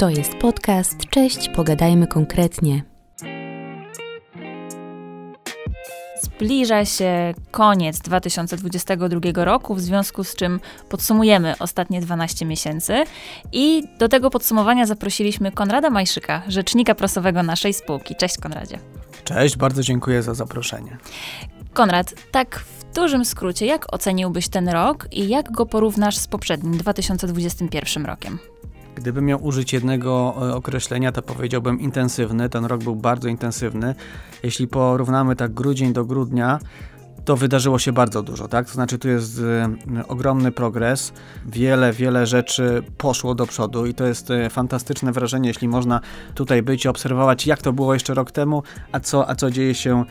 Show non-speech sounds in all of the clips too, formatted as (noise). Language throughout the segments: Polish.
To jest podcast Cześć, pogadajmy konkretnie. Zbliża się koniec 2022 roku, w związku z czym podsumujemy ostatnie 12 miesięcy i do tego podsumowania zaprosiliśmy Konrada Majszyka, rzecznika prasowego naszej spółki. Cześć Konradzie. Cześć, bardzo dziękuję za zaproszenie. Konrad, tak w dużym skrócie, jak oceniłbyś ten rok i jak go porównasz z poprzednim 2021 rokiem? Gdybym miał użyć jednego e, określenia, to powiedziałbym intensywny. Ten rok był bardzo intensywny. Jeśli porównamy tak grudzień do grudnia, to wydarzyło się bardzo dużo, tak? To znaczy tu jest y, ogromny progres, wiele, wiele rzeczy poszło do przodu i to jest y, fantastyczne wrażenie, jeśli można tutaj być i obserwować, jak to było jeszcze rok temu, a co, a co dzieje się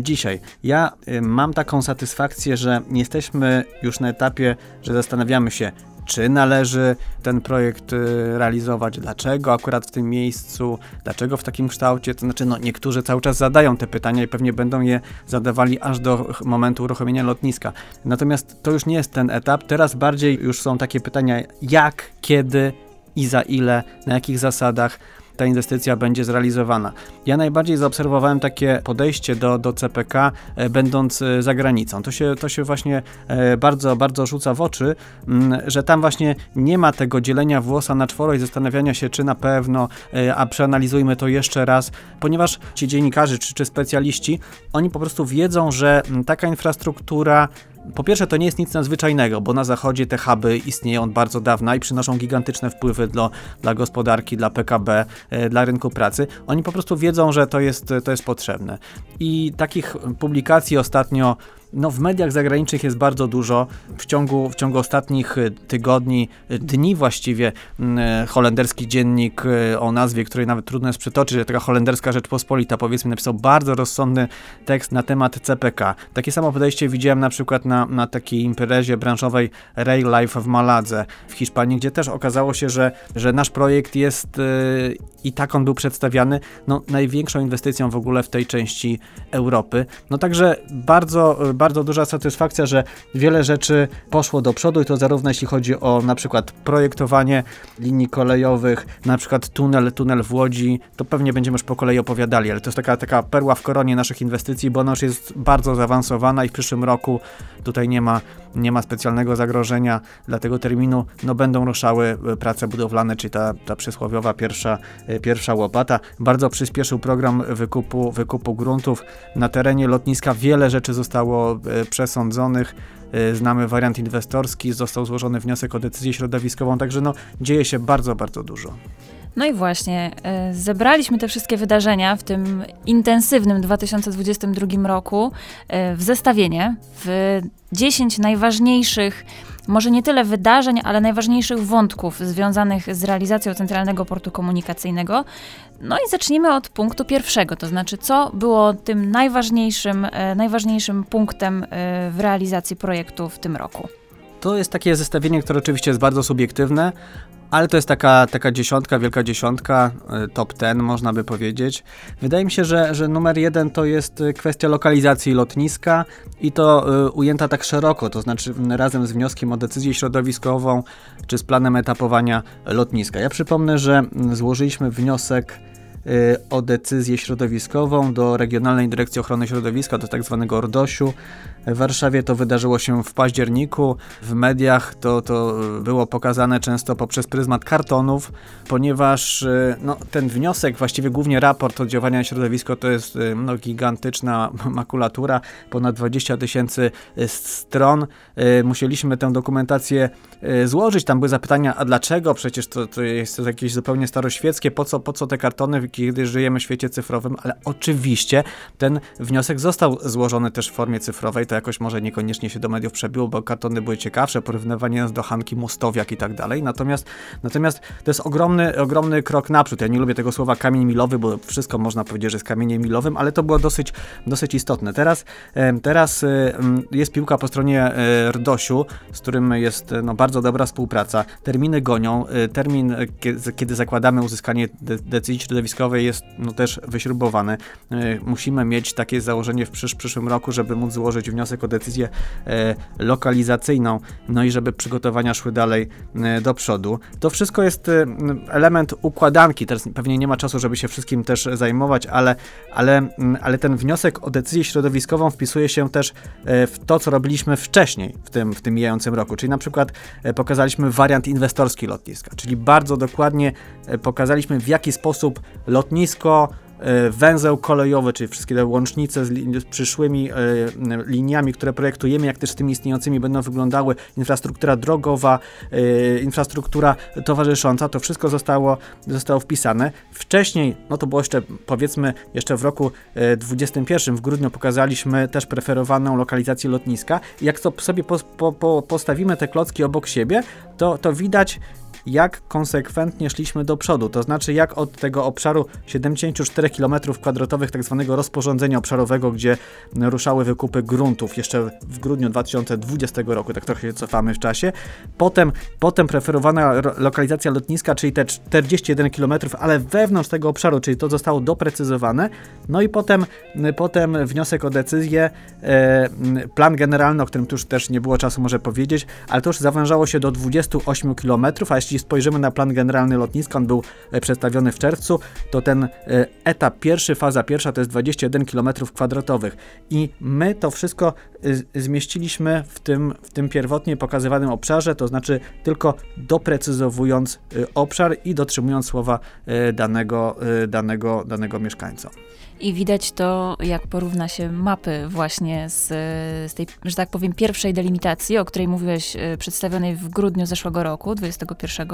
dzisiaj. Ja mam taką satysfakcję, że nie jesteśmy już na etapie, że zastanawiamy się, czy należy ten projekt y, realizować, dlaczego akurat w tym miejscu, dlaczego w takim kształcie. To znaczy, no, niektórzy cały czas zadają te pytania i pewnie będą je zadawali aż do momentu uruchomienia lotniska. Natomiast to już nie jest ten etap. Teraz bardziej już są takie pytania, jak, kiedy i za ile, na jakich zasadach ta inwestycja będzie zrealizowana. Ja najbardziej zaobserwowałem takie podejście do, do CPK, e, będąc e, za granicą. To się, to się właśnie e, bardzo, bardzo rzuca w oczy, mm, że tam właśnie nie ma tego dzielenia włosa na czworo i zastanawiania się, czy na pewno, a przeanalizujmy to jeszcze raz, ponieważ ci dziennikarze czy, czy specjaliści, oni po prostu wiedzą, że mm, taka infrastruktura po pierwsze, to nie jest nic nadzwyczajnego, bo na zachodzie te huby istnieją od bardzo dawna i przynoszą gigantyczne wpływy dla, dla gospodarki, dla PKB, e, dla rynku pracy. Oni po prostu wiedzą, że to jest, to jest potrzebne. I takich publikacji ostatnio no, w mediach zagranicznych jest bardzo dużo. W ciągu, w ciągu ostatnich y, tygodni, y, dni właściwie, y, holenderski dziennik o nazwie, której nawet trudno jest przytoczyć, taka holenderska Rzeczpospolita, powiedzmy, napisał bardzo rozsądny tekst na temat CPK. Takie samo podejście widziałem na przykład na, na takiej imprezie branżowej Rail Life w Maladze w Hiszpanii, gdzie też okazało się, że, że nasz projekt jest i tak on był przedstawiany no, największą inwestycją w ogóle w tej części Europy. No także bardzo, bardzo duża satysfakcja, że wiele rzeczy poszło do przodu i to zarówno jeśli chodzi o na przykład projektowanie linii kolejowych, na przykład tunel, tunel w Łodzi, to pewnie będziemy już po kolei opowiadali, ale to jest taka, taka perła w koronie naszych inwestycji, bo ona już jest bardzo zaawansowana i w przyszłym roku tutaj nie ma, nie ma specjalnego zagrożenia dla tego terminu, no będą ruszały prace budowlane, czyli ta, ta przysłowiowa pierwsza E, pierwsza łopata. Bardzo przyspieszył program wykupu, wykupu gruntów. Na terenie lotniska wiele rzeczy zostało e, przesądzonych. E, znamy wariant inwestorski, został złożony wniosek o decyzję środowiskową, także no, dzieje się bardzo, bardzo dużo. No i właśnie, zebraliśmy te wszystkie wydarzenia w tym intensywnym 2022 roku w zestawienie, w 10 najważniejszych może nie tyle wydarzeń, ale najważniejszych wątków związanych z realizacją Centralnego Portu Komunikacyjnego. No i zacznijmy od punktu pierwszego, to znaczy co było tym najważniejszym, e, najważniejszym punktem e, w realizacji projektu w tym roku. To jest takie zestawienie, które oczywiście jest bardzo subiektywne, ale to jest taka, taka dziesiątka, wielka dziesiątka, e, top ten można by powiedzieć. Wydaje mi się, że, że numer jeden to jest e, kwestia lokalizacji lotniska i to y, ujęta tak szeroko, to znaczy razem z wnioskiem o decyzję środowiskową czy z planem etapowania lotniska. Ja przypomnę, że złożyliśmy wniosek o decyzję środowiskową do Regionalnej Dyrekcji Ochrony Środowiska, do tak zwanego RDOŚ-u. W Warszawie to wydarzyło się w październiku. W mediach to, to było pokazane często poprzez pryzmat kartonów, ponieważ y, no, ten wniosek, właściwie głównie raport oddziaływania na środowisko, to jest y, no, gigantyczna (laughs) makulatura, ponad 20 tysięcy stron. Musieliśmy tę dokumentację złożyć. Tam były zapytania, a dlaczego? Przecież to, to jest jakieś zupełnie staroświeckie. Po co, po co te kartony? kiedy żyjemy w świecie cyfrowym, ale oczywiście ten wniosek został złożony też w formie cyfrowej, to jakoś może niekoniecznie się do mediów przebiło, bo kartony były ciekawsze, porównywanie nas do Hanki Mostowiak i tak dalej, natomiast, natomiast to jest ogromny, ogromny krok naprzód. Ja nie lubię tego słowa kamień milowy, bo wszystko można powiedzieć, że jest kamieniem milowym, ale to było dosyć, dosyć istotne. Teraz, teraz jest piłka po stronie e, RDOŚu, z którym jest no, bardzo dobra współpraca. Terminy gonią. E, termin, kiedy zakładamy uzyskanie decyzji środowiskowej środowiskowe jest no, też wyśrubowane. Musimy mieć takie założenie w przysz przyszłym roku, żeby móc złożyć wniosek o decyzję lokalizacyjną, no i żeby przygotowania szły dalej do przodu. To wszystko jest element układanki, teraz pewnie nie ma czasu, żeby się wszystkim też zajmować, ale, ale, ale ten wniosek o decyzję środowiskową wpisuje się też w to, co robiliśmy wcześniej w tym, w tym mijającym roku, czyli na przykład pokazaliśmy wariant inwestorski lotniska, czyli bardzo dokładnie pokazaliśmy w jaki sposób lotnisko E, węzeł kolejowy, czyli wszystkie te łącznice z, li, z przyszłymi e, liniami, które projektujemy, jak też z tymi istniejącymi będą wyglądały, infrastruktura drogowa, e, infrastruktura towarzysząca, to wszystko zostało, zostało wpisane. Wcześniej, no to było jeszcze powiedzmy jeszcze w roku 2021, w grudniu pokazaliśmy też preferowaną lokalizację lotniska. Jak to sobie po, po, postawimy te klocki obok siebie, to, to widać jak konsekwentnie szliśmy do przodu, to znaczy jak od tego obszaru 74 km2 tak zwanego rozporządzenia obszarowego, gdzie ruszały wykupy gruntów jeszcze w grudniu 2020 roku, tak trochę się cofamy w czasie, potem, potem preferowana lokalizacja lotniska, czyli te 41 km, ale wewnątrz tego obszaru, czyli to zostało doprecyzowane, no i potem, potem wniosek o decyzję, e, plan generalny, o którym tu już też nie było czasu może powiedzieć, ale to już zawężało się do 28 km, a jeśli jeśli spojrzymy na plan generalny lotniska, on był e, przedstawiony w czerwcu, to ten e, etap pierwszy, faza pierwsza to jest 21 km kwadratowych i my to wszystko e, zmieściliśmy w tym, w tym pierwotnie pokazywanym obszarze, to znaczy tylko doprecyzowując obszar i dotrzymując słowa danego, danego, danego mieszkańca. I widać to, jak porówna się mapy właśnie z, z tej, że tak powiem, pierwszej delimitacji, o której mówiłeś, e, przedstawionej w grudniu zeszłego roku, 21.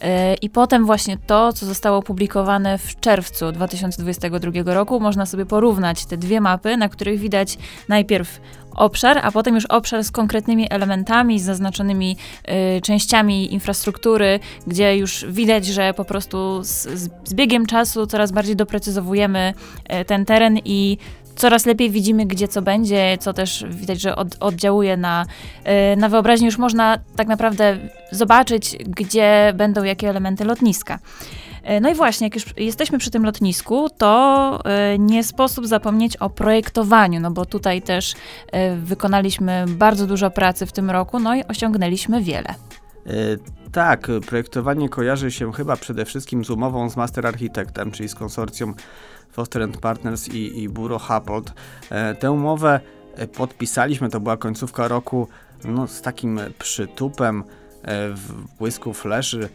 E, I potem właśnie to, co zostało opublikowane w czerwcu 2022 roku, można sobie porównać te dwie mapy, na których widać najpierw obszar, a potem już obszar z konkretnymi elementami, z zaznaczonymi y, częściami infrastruktury, gdzie już widać, że po prostu z, z biegiem czasu coraz bardziej doprecyzowujemy y, ten teren i coraz lepiej widzimy, gdzie co będzie, co też widać, że od, oddziałuje na, y, na wyobraźnię. Już można tak naprawdę zobaczyć, gdzie będą jakie elementy lotniska. E, no i właśnie, jak już jesteśmy przy tym lotnisku, to e, nie sposób zapomnieć o projektowaniu, no bo tutaj też e, wykonaliśmy bardzo dużo pracy w tym roku, no i osiągnęliśmy wiele. Tak, projektowanie kojarzy się chyba przede wszystkim z umową z Master Architektem, czyli z konsorcjum Foster Partners i, i Bureau Happold. Tę umowę podpisaliśmy, to była końcówka roku, no, z takim przytupem w błysku fleszy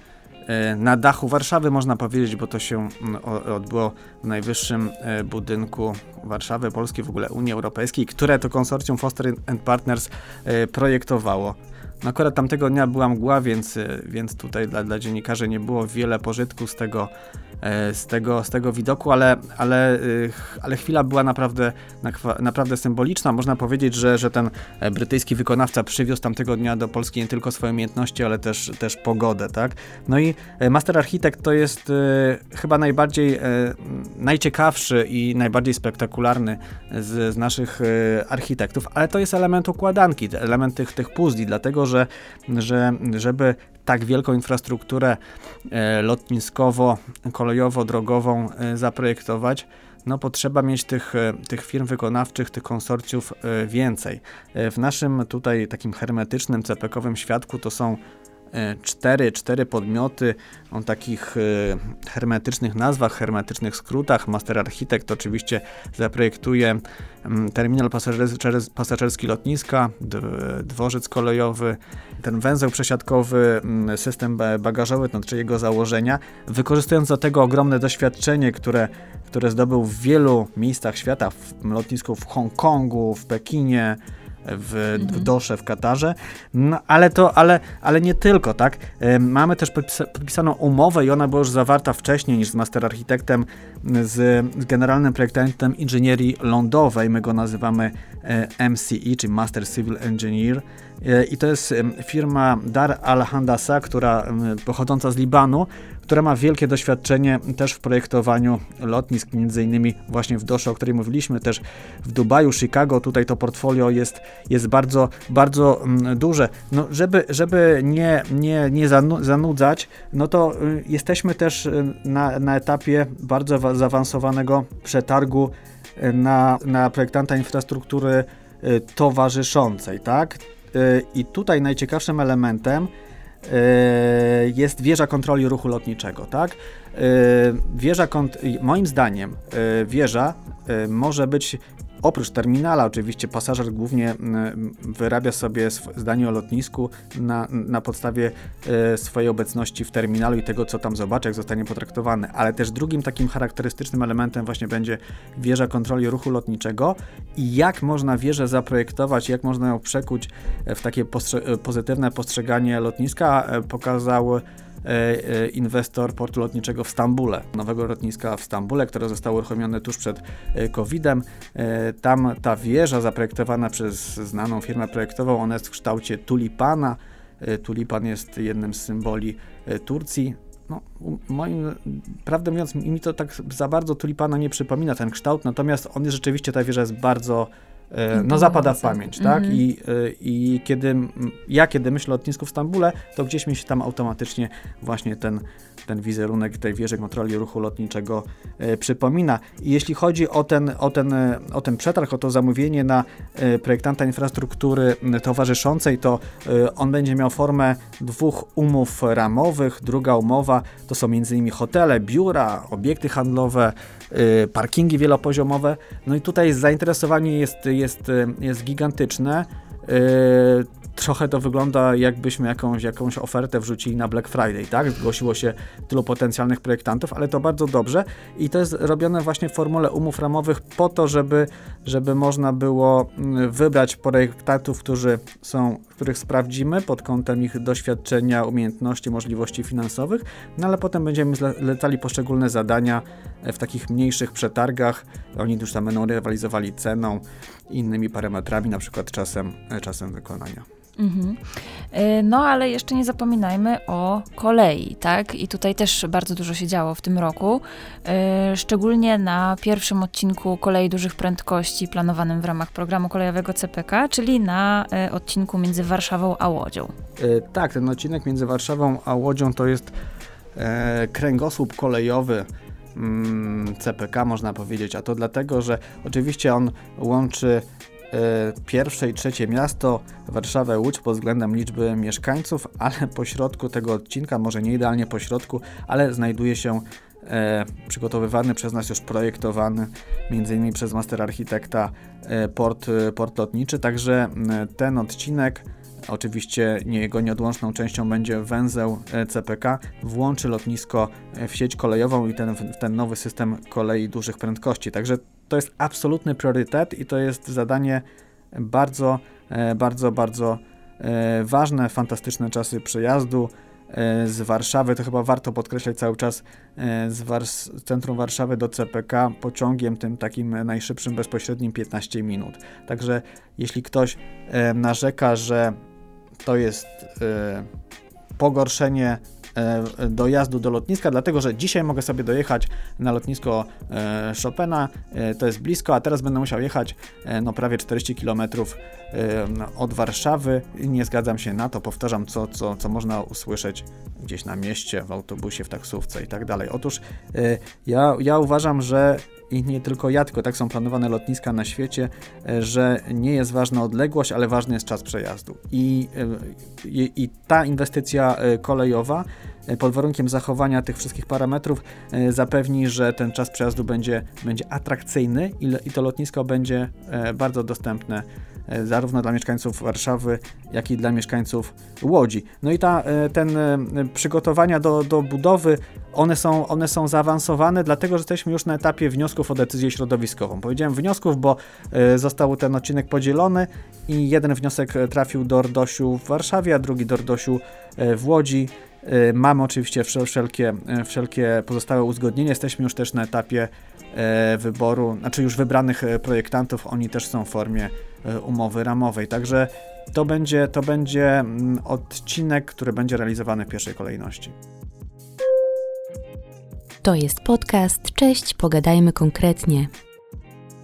na dachu Warszawy, można powiedzieć, bo to się mm, odbyło w najwyższym e, budynku Warszawy, Polski, w ogóle Unii Europejskiej, które to konsorcjum Foster Partners e, projektowało. No akurat tamtego dnia była mgła, więc, więc tutaj dla, dla dziennikarzy nie było wiele pożytku z tego, E, z tego, z tego widoku, ale, ale, y, ale chwila była naprawdę, naprawdę symboliczna. Można powiedzieć, że, że ten e, brytyjski wykonawca przywiózł tamtego dnia do Polski nie tylko swoje umiejętności, ale też, też pogodę. Tak? No i e, Master Architect to jest chyba najbardziej, najciekawszy i najbardziej spektakularny z, z naszych architektów, ale to jest element układanki, element tych, tych puzli, dlatego że, że żeby tak wielką infrastrukturę e, lotniskowo-kolejowo-drogową e, zaprojektować, no potrzeba mieć tych, e, tych firm wykonawczych, tych konsorcjów więcej. W naszym tutaj takim hermetycznym, cepekowym świadku to są cztery, cztery podmioty o takich hermetycznych nazwach, hermetycznych skrótach. Master Architect oczywiście zaprojektuje mm, terminal pasażerski lotniska, dworzec kolejowy, ten węzeł przesiadkowy, mm, system bagażowy, no, czyli jego założenia, wykorzystując do tego ogromne doświadczenie, które, które zdobył w wielu miejscach świata, w lotnisku w Hongkongu, w Pekinie, w, mhm. w Dosze, w Katarze, no, ale to, ale, ale nie tylko, tak? Mamy też podpisaną umowę i ona była już zawarta wcześniej niż z Master Architektem, z, z generalnym projektantem inżynierii lądowej, my go nazywamy e, MCE, czyli Master Civil Engineer e, i to jest firma Dar al-Handasa, która pochodząca z Libanu, która ma wielkie doświadczenie też w projektowaniu lotnisk, między innymi właśnie w Dosze, o której mówiliśmy, też w Dubaju, Chicago. Tutaj to portfolio jest, jest bardzo, bardzo mm, duże. No, żeby, żeby nie, nie, nie zanudzać, no to y, jesteśmy też y, na, na etapie bardzo zaawansowanego przetargu y, na, na projektanta infrastruktury towarzyszącej, tak? I tutaj najciekawszym elementem jest wieża kontroli ruchu lotniczego, tak? Wieża, moim zdaniem, wieża może być Oprócz terminala, oczywiście pasażer głównie wyrabia sobie zdanie o lotnisku na, na podstawie e, swojej obecności w terminalu i tego, co tam zobaczy, jak zostanie potraktowany. Ale też drugim takim charakterystycznym elementem właśnie będzie wieża kontroli ruchu lotniczego i jak można wieżę zaprojektować, jak można ją przekuć w takie postrze pozytywne postrzeganie lotniska, e, pokazał E, e, inwestor portu lotniczego w Stambule, nowego lotniska w Stambule, które zostało uruchomione tuż przed e, COVID-em. Tam ta wieża zaprojektowana przez znaną firmę projektową, ona jest w kształcie tulipana. Tulipan jest jednym z symboli Turcji. No, moim, prawdę mówiąc, mi to tak za bardzo tulipana nie przypomina ten kształt, natomiast on jest rzeczywiście, ta wieża jest bardzo E, no zapada w pamięć, tak? Mm -hmm. I, e, I kiedy ja, kiedy myślę o lotnisku w Stambule, to gdzieś mi się tam automatycznie właśnie ten, ten wizerunek tej wieży kontroli ruchu lotniczego e, przypomina. I jeśli chodzi o ten, o, ten, o ten przetarg, o to zamówienie na projektanta infrastruktury towarzyszącej, to on będzie miał formę dwóch umów ramowych. Druga umowa to są m.in. hotele, biura, obiekty handlowe, parkingi wielopoziomowe. No i tutaj zainteresowanie jest jest, y, jest gigantyczne. Y, trochę to wygląda jakbyśmy jakąś, jakąś ofertę wrzucili na Black Friday, tak? Zgłosiło się tylu potencjalnych projektantów, ale to bardzo dobrze i to jest robione właśnie w formule umów ramowych po to, żeby, żeby można było mm, wybrać projektantów, którzy są, których sprawdzimy pod kątem ich doświadczenia, umiejętności, możliwości finansowych, no ale potem będziemy zlecali poszczególne zadania w takich mniejszych przetargach. Oni już tam będą rywalizowali ceną, innymi parametrami, na przykład czasem, czasem wykonania. Mhm. E, no, ale jeszcze nie zapominajmy o kolei, tak? I tutaj też bardzo dużo się działo w tym roku, e, szczególnie na pierwszym odcinku kolei dużych prędkości planowanym w ramach programu kolejowego CPK, czyli na e, odcinku między Warszawą a Łodzią. Tak, ten odcinek między Warszawą a Łodzią to jest kręgosłup kolejowy mm, CPK, można powiedzieć, a to dlatego, że oczywiście on łączy pierwsze i trzecie miasto, Warszawę, Łódź pod względem liczby mieszkańców, ale po środku tego odcinka, może nie idealnie po środku, ale znajduje się e, przygotowywany przez nas już projektowany, między innymi przez master architekta e, port, port lotniczy, także ten odcinek Oczywiście jego nieodłączną częścią będzie węzeł CPK, włączy lotnisko w sieć kolejową i ten, ten nowy system kolei dużych prędkości. Także to jest absolutny priorytet i to jest zadanie bardzo, e, bardzo, bardzo e, ważne, fantastyczne czasy przejazdu e, z Warszawy, to chyba warto podkreślać cały czas, z, Wars centrum Warszawy do CPK pociągiem tym takim najszybszym, bezpośrednim 15 minut. Także jeśli ktoś narzeka, że to jest pogorszenie dojazdu do lotniska, dlatego że dzisiaj mogę sobie dojechać na lotnisko e, Chopina, e, to jest blisko, a teraz będę musiał jechać no prawie 40 km od Warszawy. Nie zgadzam się na to, powtarzam co, co, co można usłyszeć gdzieś na mieście, w autobusie, w taksówce i tak dalej. Otóż ja, ja uważam, że i nie tylko ja, tylko tak są planowane lotniska na świecie, że nie jest ważna odległość, ale ważny jest czas przejazdu. I, i, i ta inwestycja kolejowa E, pod warunkiem zachowania tych wszystkich parametrów e, zapewni, że ten czas przejazdu będzie, będzie atrakcyjny i to lotnisko będzie e, bardzo dostępne zarówno dla mieszkańców Warszawy, jak i dla mieszkańców Łodzi. No i ta, ten przygotowania do, do budowy, one są, one są zaawansowane, dlatego że jesteśmy już na etapie wniosków o decyzję środowiskową. Powiedziałem wniosków, bo został ten odcinek podzielony i jeden wniosek trafił do RDOŚu w Warszawie, a drugi do RDOŚu w Łodzi. Y, mamy oczywiście wszelkie, y, wszelkie pozostałe uzgodnienia. Jesteśmy już też na etapie y, wyboru, znaczy już wybranych projektantów. Oni też są w formie umowy ramowej. Także to będzie, to będzie mm, odcinek, który będzie realizowany w pierwszej kolejności. To jest podcast. Cześć, pogadajmy konkretnie.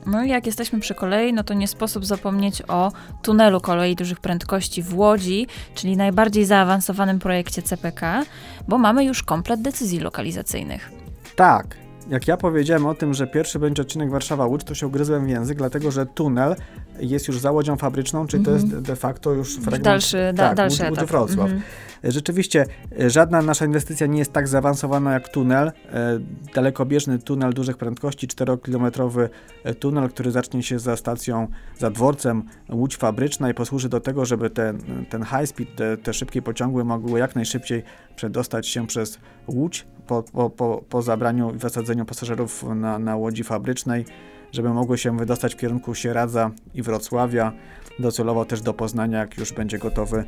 No i jak jesteśmy przy kolei, no to nie sposób zapomnieć o tunelu kolei dużych prędkości w Łodzi, czyli najbardziej zaawansowanym projekcie CPK, bo mamy już komplet decyzji lokalizacyjnych. Tak. Jak ja powiedziałem o tym, że pierwszy będzie odcinek Warszawa-Łódź, to się ugryzłem w język, dlatego że tunel jest już za łodzią fabryczną, czyli to jest de facto już fragment... Dalszy, da, tak, dalszy Łódź, Łódź etap. Wrocław. Mhm. Rzeczywiście, e, żadna nasza inwestycja nie jest tak zaawansowana jak tunel. E, Dalekobieżny tunel dużych prędkości, 4-kilometrowy e, tunel, który zacznie się za stacją, za dworcem Łódź Fabryczna i posłuży do tego, żeby ten, ten high speed, te, te szybkie pociągły mogły jak najszybciej przedostać się przez Łódź po, po, po, po zabraniu i wysadzeniu pasażerów na, na Łodzi Fabrycznej, żeby mogły się wydostać w kierunku Sieradza i Wrocławia, docelowo też do Poznania, jak już będzie gotowy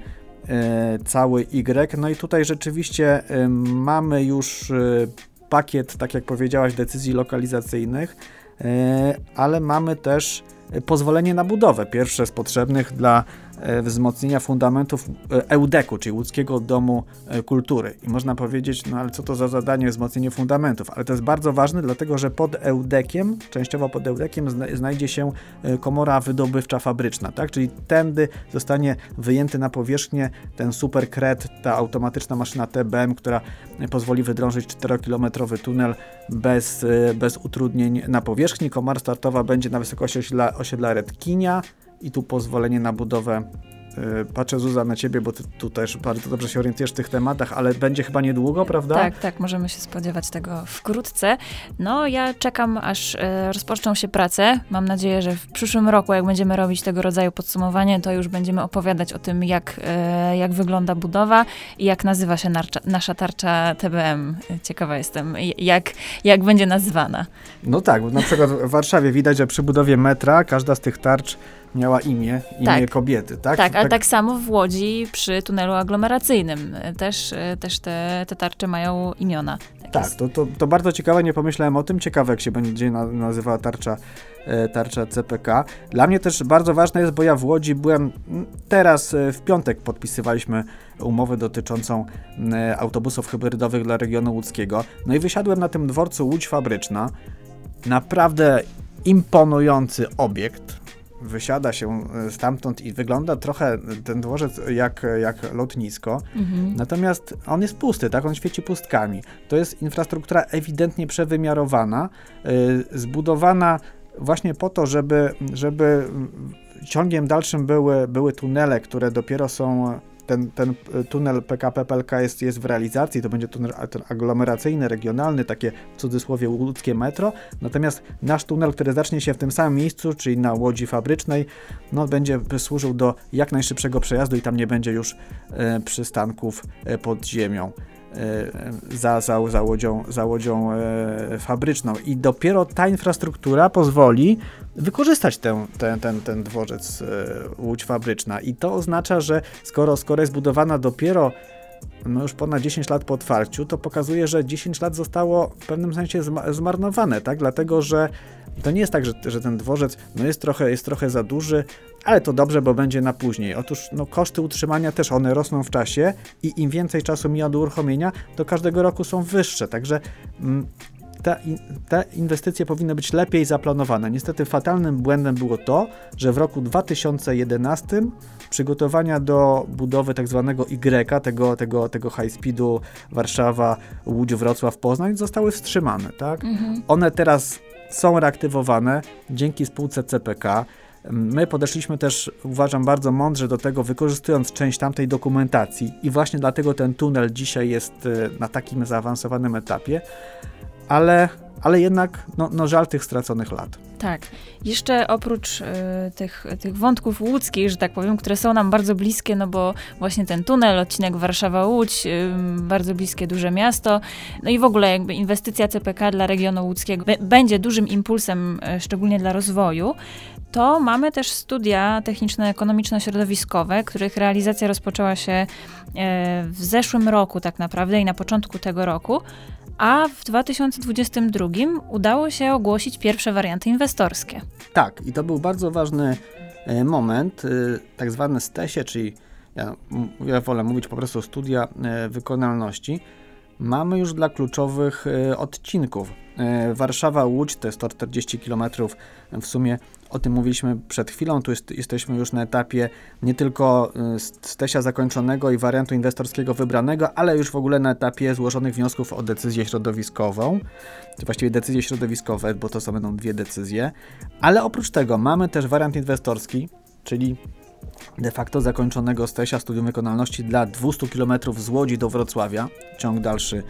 e, cały Y. No i tutaj rzeczywiście e, mamy już e, pakiet, tak jak powiedziałaś, decyzji lokalizacyjnych, e, ale mamy też e, pozwolenie na budowę, pierwsze z potrzebnych dla wzmocnienia fundamentów e, EUDEK-u, czyli Łódzkiego Domu e, Kultury. I można powiedzieć, no ale co to za zadanie wzmocnienie fundamentów? Ale to jest bardzo ważne, dlatego że pod EUDEK-iem, częściowo pod EUDEK-iem zna- znajdzie się e, komora wydobywcza fabryczna, tak? Czyli tędy zostanie wyjęty na powierzchnię ten super kret, ta automatyczna maszyna TBM, która e, pozwoli wydrążyć 4-kilometrowy tunel bez, e, bez utrudnień na powierzchni. Komara startowa będzie na wysokości osiedla, osiedla Redkinia i tu pozwolenie na budowę. e, Patrzę Zuza na ciebie, bo ty tu też bardzo dobrze się orientujesz w tych tematach, ale będzie chyba niedługo, prawda? Tak, tak, możemy się spodziewać tego wkrótce. No, ja czekam, aż e, rozpoczną się prace. Mam nadzieję, że w przyszłym roku, jak będziemy robić tego rodzaju podsumowanie, to już będziemy opowiadać o tym, jak, e, jak wygląda budowa i jak nazywa się narcza, nasza tarcza TBM. Ciekawa jestem, jak, jak będzie nazywana. No tak, bo na przykład w Warszawie widać, że przy budowie metra każda z tych tarcz miała imię, imię Tak. kobiety, tak? Tak, ale tak samo w Łodzi przy tunelu aglomeracyjnym. Też, też te, te tarcze mają imiona. Tak Tak, to, to, to bardzo ciekawe, nie pomyślałem o tym. Ciekawe, jak się będzie na, nazywała tarcza, e, tarcza CPK. Dla mnie też bardzo ważne jest, bo ja w Łodzi byłem teraz e, w piątek podpisywaliśmy umowę dotyczącą e, autobusów hybrydowych dla regionu łódzkiego. No i wysiadłem na tym dworcu Łódź Fabryczna. Naprawdę imponujący obiekt. Wysiada się e, stamtąd i wygląda trochę ten dworzec jak, jak lotnisko. Mhm. Natomiast on jest pusty, tak? On świeci pustkami. To jest infrastruktura ewidentnie przewymiarowana, y, zbudowana właśnie po to, żeby, żeby ciągiem dalszym były, były tunele, które dopiero są. Ten, ten y, tunel PKP PLK jest, jest w realizacji, to będzie tunel aglomeracyjny, regionalny, takie w cudzysłowie łódzkie metro. Natomiast nasz tunel, który zacznie się w tym samym miejscu, czyli na łodzi fabrycznej, no, będzie służył do jak najszybszego przejazdu i tam nie będzie już e, przystanków e, pod ziemią. E, Za, za, za łodzią, za łodzią e, fabryczną. I dopiero ta infrastruktura pozwoli wykorzystać tę, ten, ten, ten dworzec e, łódź fabryczna. I to oznacza, że skoro, skoro jest budowana dopiero no już ponad 10 lat po otwarciu, to pokazuje, że 10 lat zostało w pewnym sensie zma- zmarnowane, tak? Dlatego, że to nie jest tak, że, że ten dworzec no jest, trochę, jest trochę za duży, ale to dobrze, bo będzie na później. Otóż no, koszty utrzymania też one rosną w czasie i im więcej czasu mija do uruchomienia, to każdego roku są wyższe. Także mm, te, in- te inwestycje powinny być lepiej zaplanowane. Niestety fatalnym błędem było to, że w roku 2011 przygotowania do budowy tak zwanego Y, tego, tego, tego high speedu Warszawa, Łódź, Wrocław, Poznań zostały wstrzymane. Tak? Mhm. One teraz są reaktywowane dzięki spółce CPK. My podeszliśmy też, uważam, bardzo mądrze do tego, wykorzystując część tamtej dokumentacji i właśnie dlatego ten tunel dzisiaj jest e, na takim zaawansowanym etapie, ale, ale jednak no, no żal tych straconych lat. Tak. Jeszcze oprócz e, tych, tych wątków łódzkich, że tak powiem, które są nam bardzo bliskie, no bo właśnie ten tunel, odcinek Warszawa-Łódź, ym, bardzo bliskie duże miasto, no i w ogóle jakby inwestycja CPK dla regionu łódzkiego będzie dużym impulsem, e, szczególnie dla rozwoju, to mamy też studia techniczno-ekonomiczno-środowiskowe, których realizacja rozpoczęła się e, w zeszłym roku tak naprawdę i na początku tego roku, a w 2022 udało się ogłosić pierwsze warianty inwestorskie. Tak, i to był bardzo ważny e, moment, e, tak zwane STESie, czyli ja, ja wolę mówić po prostu studia e, wykonalności. mamy już dla kluczowych odcinków. Warszawa-Łódź to jest 140 km w sumie o tym mówiliśmy przed chwilą. Tu jest, jesteśmy już na etapie nie tylko stesia zakończonego i wariantu inwestorskiego wybranego, ale już w ogóle na etapie złożonych wniosków o decyzję środowiskową, właściwie decyzje środowiskowe, bo to są będą dwie decyzje. Ale oprócz tego mamy też wariant inwestorski, czyli de facto zakończonego stesia studium wykonalności dla 200 km z Łodzi do Wrocławia, ciąg dalszy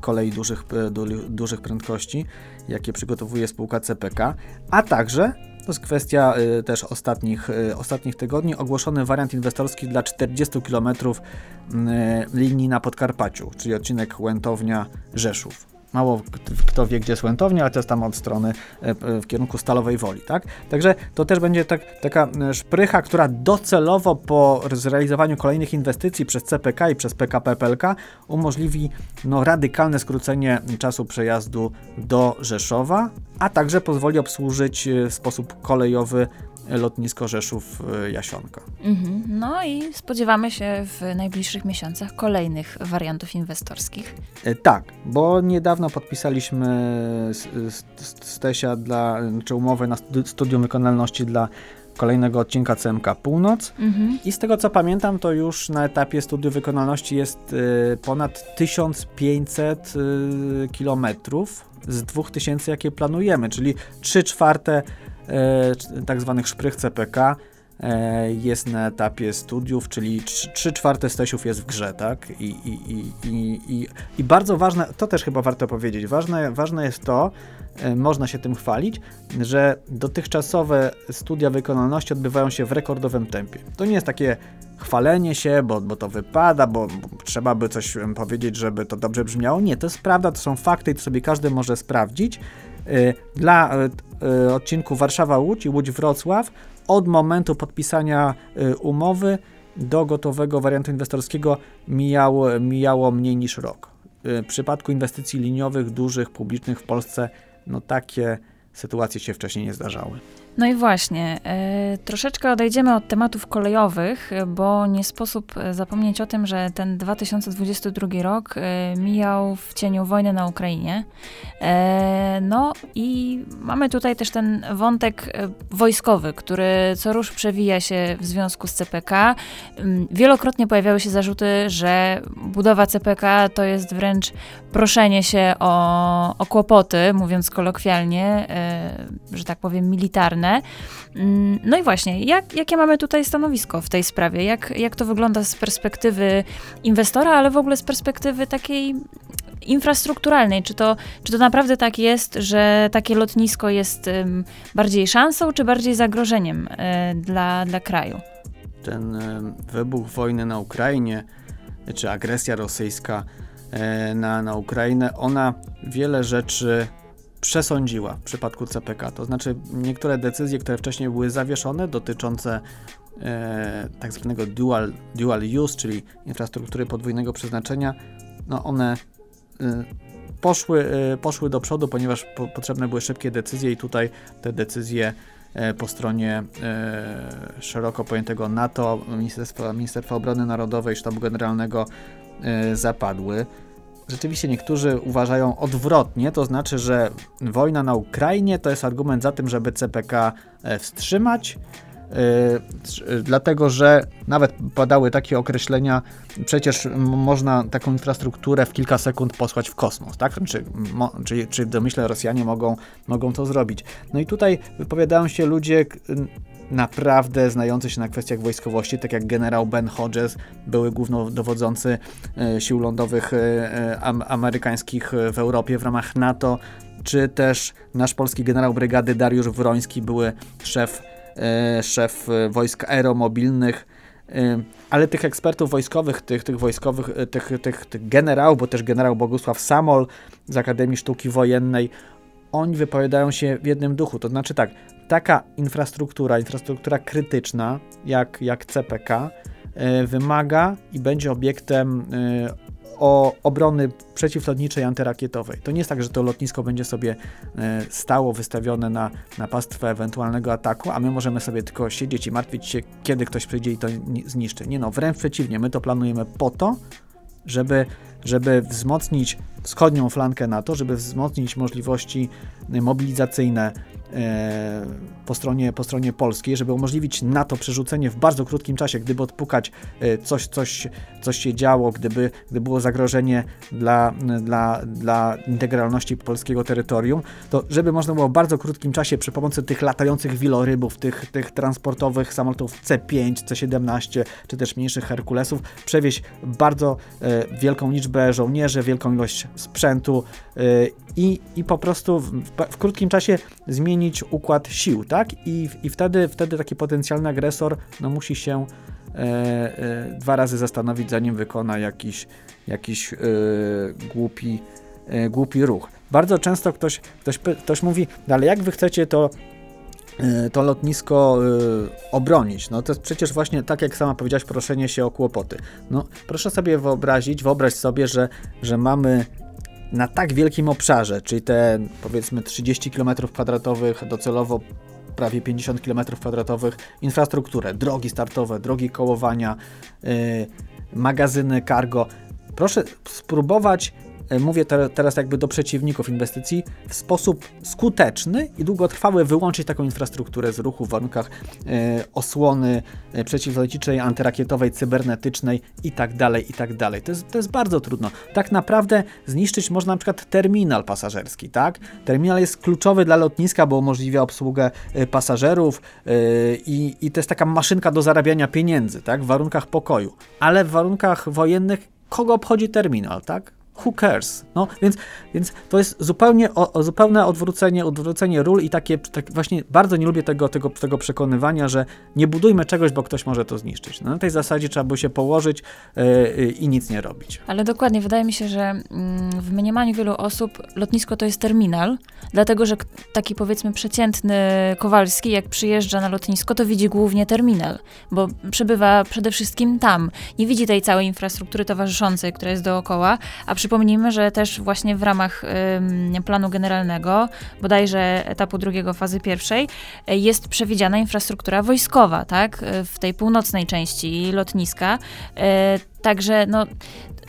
kolei dużych, du, dużych prędkości, jakie przygotowuje spółka CPK, a także to jest kwestia y, też ostatnich, ostatnich tygodni. Ogłoszony wariant inwestorski dla 40 km linii na Podkarpaciu, czyli odcinek Łętownia-Rzeszów. Mało kto wie, gdzie jest Łętownia, ale to jest tam od strony e, w kierunku Stalowej Woli, tak? Także to też będzie tak, taka e, szprycha, która docelowo po zrealizowaniu kolejnych inwestycji przez CPK i przez PKP PLK umożliwi no, radykalne skrócenie czasu przejazdu do Rzeszowa, a także pozwoli obsłużyć e, w sposób kolejowy lotnisko Rzeszów-Jasionka. Mhm. No i spodziewamy się w najbliższych miesiącach kolejnych wariantów inwestorskich. E, tak, bo niedawno podpisaliśmy stesia dla, czy umowę na studium wykonalności dla kolejnego odcinka CMK Północ. Mhm. I z tego co pamiętam, to już na etapie studium wykonalności jest y, ponad 1500 y, kilometrów z 2000, jakie planujemy, czyli 3 czwarte E, tak zwanych szprych CPK e, jest na etapie studiów, czyli 3 czwarte stesiów jest w grze, tak? I, i, i, i, i bardzo ważne, to też chyba warto powiedzieć, ważne, ważne jest to, e, można się tym chwalić, że dotychczasowe studia wykonalności odbywają się w rekordowym tempie. To nie jest takie chwalenie się, bo, bo to wypada, bo, bo trzeba by coś powiedzieć, żeby to dobrze brzmiało. Nie, to jest prawda, to są fakty i to sobie każdy może sprawdzić. Dla odcinku Warszawa-Łódź i Łódź-Wrocław od momentu podpisania y, umowy do gotowego wariantu inwestorskiego mijało, mijało mniej niż rok. Y, w przypadku inwestycji liniowych, dużych, publicznych w Polsce, no takie sytuacje się wcześniej nie zdarzały. No i właśnie, e, troszeczkę odejdziemy od tematów kolejowych, bo nie sposób e, zapomnieć o tym, że ten 2022 rok e, mijał w cieniu wojny na Ukrainie. E, no i mamy tutaj też ten wątek e, wojskowy, który co rusz przewija się w związku z CPK. Mm, wielokrotnie pojawiały się zarzuty, że budowa CPK to jest wręcz proszenie się o, o kłopoty, mówiąc kolokwialnie, e, że tak powiem, militarne. Mm, no i właśnie, jak, jakie mamy tutaj stanowisko w tej sprawie? Jak, jak to wygląda z perspektywy inwestora, ale w ogóle z perspektywy takiej infrastrukturalnej. Czy to, czy to naprawdę tak jest, że takie lotnisko jest um, bardziej szansą, czy bardziej zagrożeniem e, dla, dla kraju? Ten e, wybuch wojny na Ukrainie, czy agresja rosyjska e, na, na Ukrainę, ona wiele rzeczy przesądziła w przypadku CPK. To znaczy niektóre decyzje, które wcześniej były zawieszone, dotyczące e, tak zwanego dual, dual use, czyli infrastruktury podwójnego przeznaczenia, no one e, poszły, e, poszły do przodu, ponieważ po, potrzebne były szybkie decyzje i tutaj te decyzje e, po stronie e, szeroko pojętego NATO, Ministerstwa, Ministerstwa Obrony Narodowej, Sztabu Generalnego e, zapadły. Rzeczywiście niektórzy uważają odwrotnie, to znaczy, że wojna na Ukrainie to jest argument za tym, żeby CPK e, wstrzymać, Yy, dlatego że nawet padały takie określenia, przecież można taką infrastrukturę w kilka sekund posłać w kosmos, tak? Czy, mo, czy, czy domyślę Rosjanie mogą, mogą to zrobić. No i tutaj wypowiadają się ludzie naprawdę znający się na kwestiach wojskowości, tak jak generał Ben Hodges, były głównodowodzący e, sił lądowych e, e, amerykańskich w Europie w ramach NATO, czy też nasz polski generał brygady Dariusz Wroński, były szef, szef wojsk aeromobilnych, ale tych ekspertów wojskowych, tych, tych wojskowych, tych, tych, tych generałów, bo też generał Bogusław Samol z Akademii Sztuki Wojennej, oni wypowiadają się w jednym duchu. To znaczy tak, taka infrastruktura, infrastruktura krytyczna jak, jak CPK, y, wymaga i będzie obiektem y, o obrony przeciwlotniczej antyrakietowej. To nie jest tak, że to lotnisko będzie sobie e, stało wystawione na, na pastwę ewentualnego ataku, a my możemy sobie tylko siedzieć i martwić się, kiedy ktoś przyjdzie i to zniszczy. Nie no, wręcz przeciwnie, my to planujemy po to, żeby żeby wzmocnić wschodnią flankę NATO, żeby wzmocnić możliwości mobilizacyjne E, po stronie, po stronie polskiej, żeby umożliwić NATO przerzucenie w bardzo krótkim czasie, gdyby odpukać e, coś, coś, coś się działo, gdyby, gdyby było zagrożenie dla, dla, dla integralności polskiego terytorium, to żeby można było w bardzo krótkim czasie przy pomocy tych latających wilorybów, tych, tych transportowych samolotów C5, C17, czy też mniejszych Herkulesów, przewieźć bardzo e, wielką liczbę żołnierzy, wielką ilość sprzętu i, i po prostu w, w krótkim czasie zmienić układ sił, tak? I, i wtedy, wtedy taki potencjalny agresor no, musi się e, e, dwa razy zastanowić, zanim wykona jakiś, jakiś e, głupi, e, głupi ruch. Bardzo często ktoś, ktoś, ktoś mówi, no ale jak wy chcecie to e, to lotnisko y, obronić. No to jest przecież właśnie tak, jak sama powiedziałaś, proszenie się o kłopoty. No proszę sobie wyobrazić, wyobraź sobie, że, że mamy na tak wielkim obszarze, czyli te powiedzmy 30 km2 docelowo prawie 50 km2 infrastrukturę, drogi startowe, drogi kołowania, yy, magazyny cargo. Proszę spróbować mówię te, teraz jakby do przeciwników inwestycji, w sposób skuteczny i długotrwały wyłączyć taką infrastrukturę z ruchu w warunkach e, osłony e, przeciwlotniczej, antyrakietowej, cybernetycznej i tak dalej, i tak. To jest, to jest bardzo trudno. Tak naprawdę zniszczyć można na przykład terminal pasażerski, tak? Terminal jest kluczowy dla lotniska, bo umożliwia obsługę e, pasażerów e, i, i to jest taka maszynka do zarabiania pieniędzy, tak? W warunkach pokoju. Ale w warunkach wojennych kogo obchodzi terminal, tak? Who cares? No, więc, więc to jest zupełnie o, zupełne odwrócenie, odwrócenie ról i takie, tak właśnie bardzo nie lubię tego, tego, tego przekonywania, że nie budujmy czegoś, bo ktoś może to zniszczyć. No, na tej zasadzie trzeba by się położyć yy, i nic nie robić. Ale dokładnie, wydaje mi się, że mm, w mniemaniu wielu osób lotnisko to jest terminal, dlatego, że taki powiedzmy przeciętny Kowalski, jak przyjeżdża na lotnisko, to widzi głównie terminal, bo przebywa przede wszystkim tam. Nie widzi tej całej infrastruktury towarzyszącej, która jest dookoła, a przy Przypomnijmy, że też właśnie w ramach planu generalnego, bodajże etapu drugiego, fazy pierwszej, e, jest przewidziana infrastruktura wojskowa, tak, e, w tej północnej części lotniska. E, także no,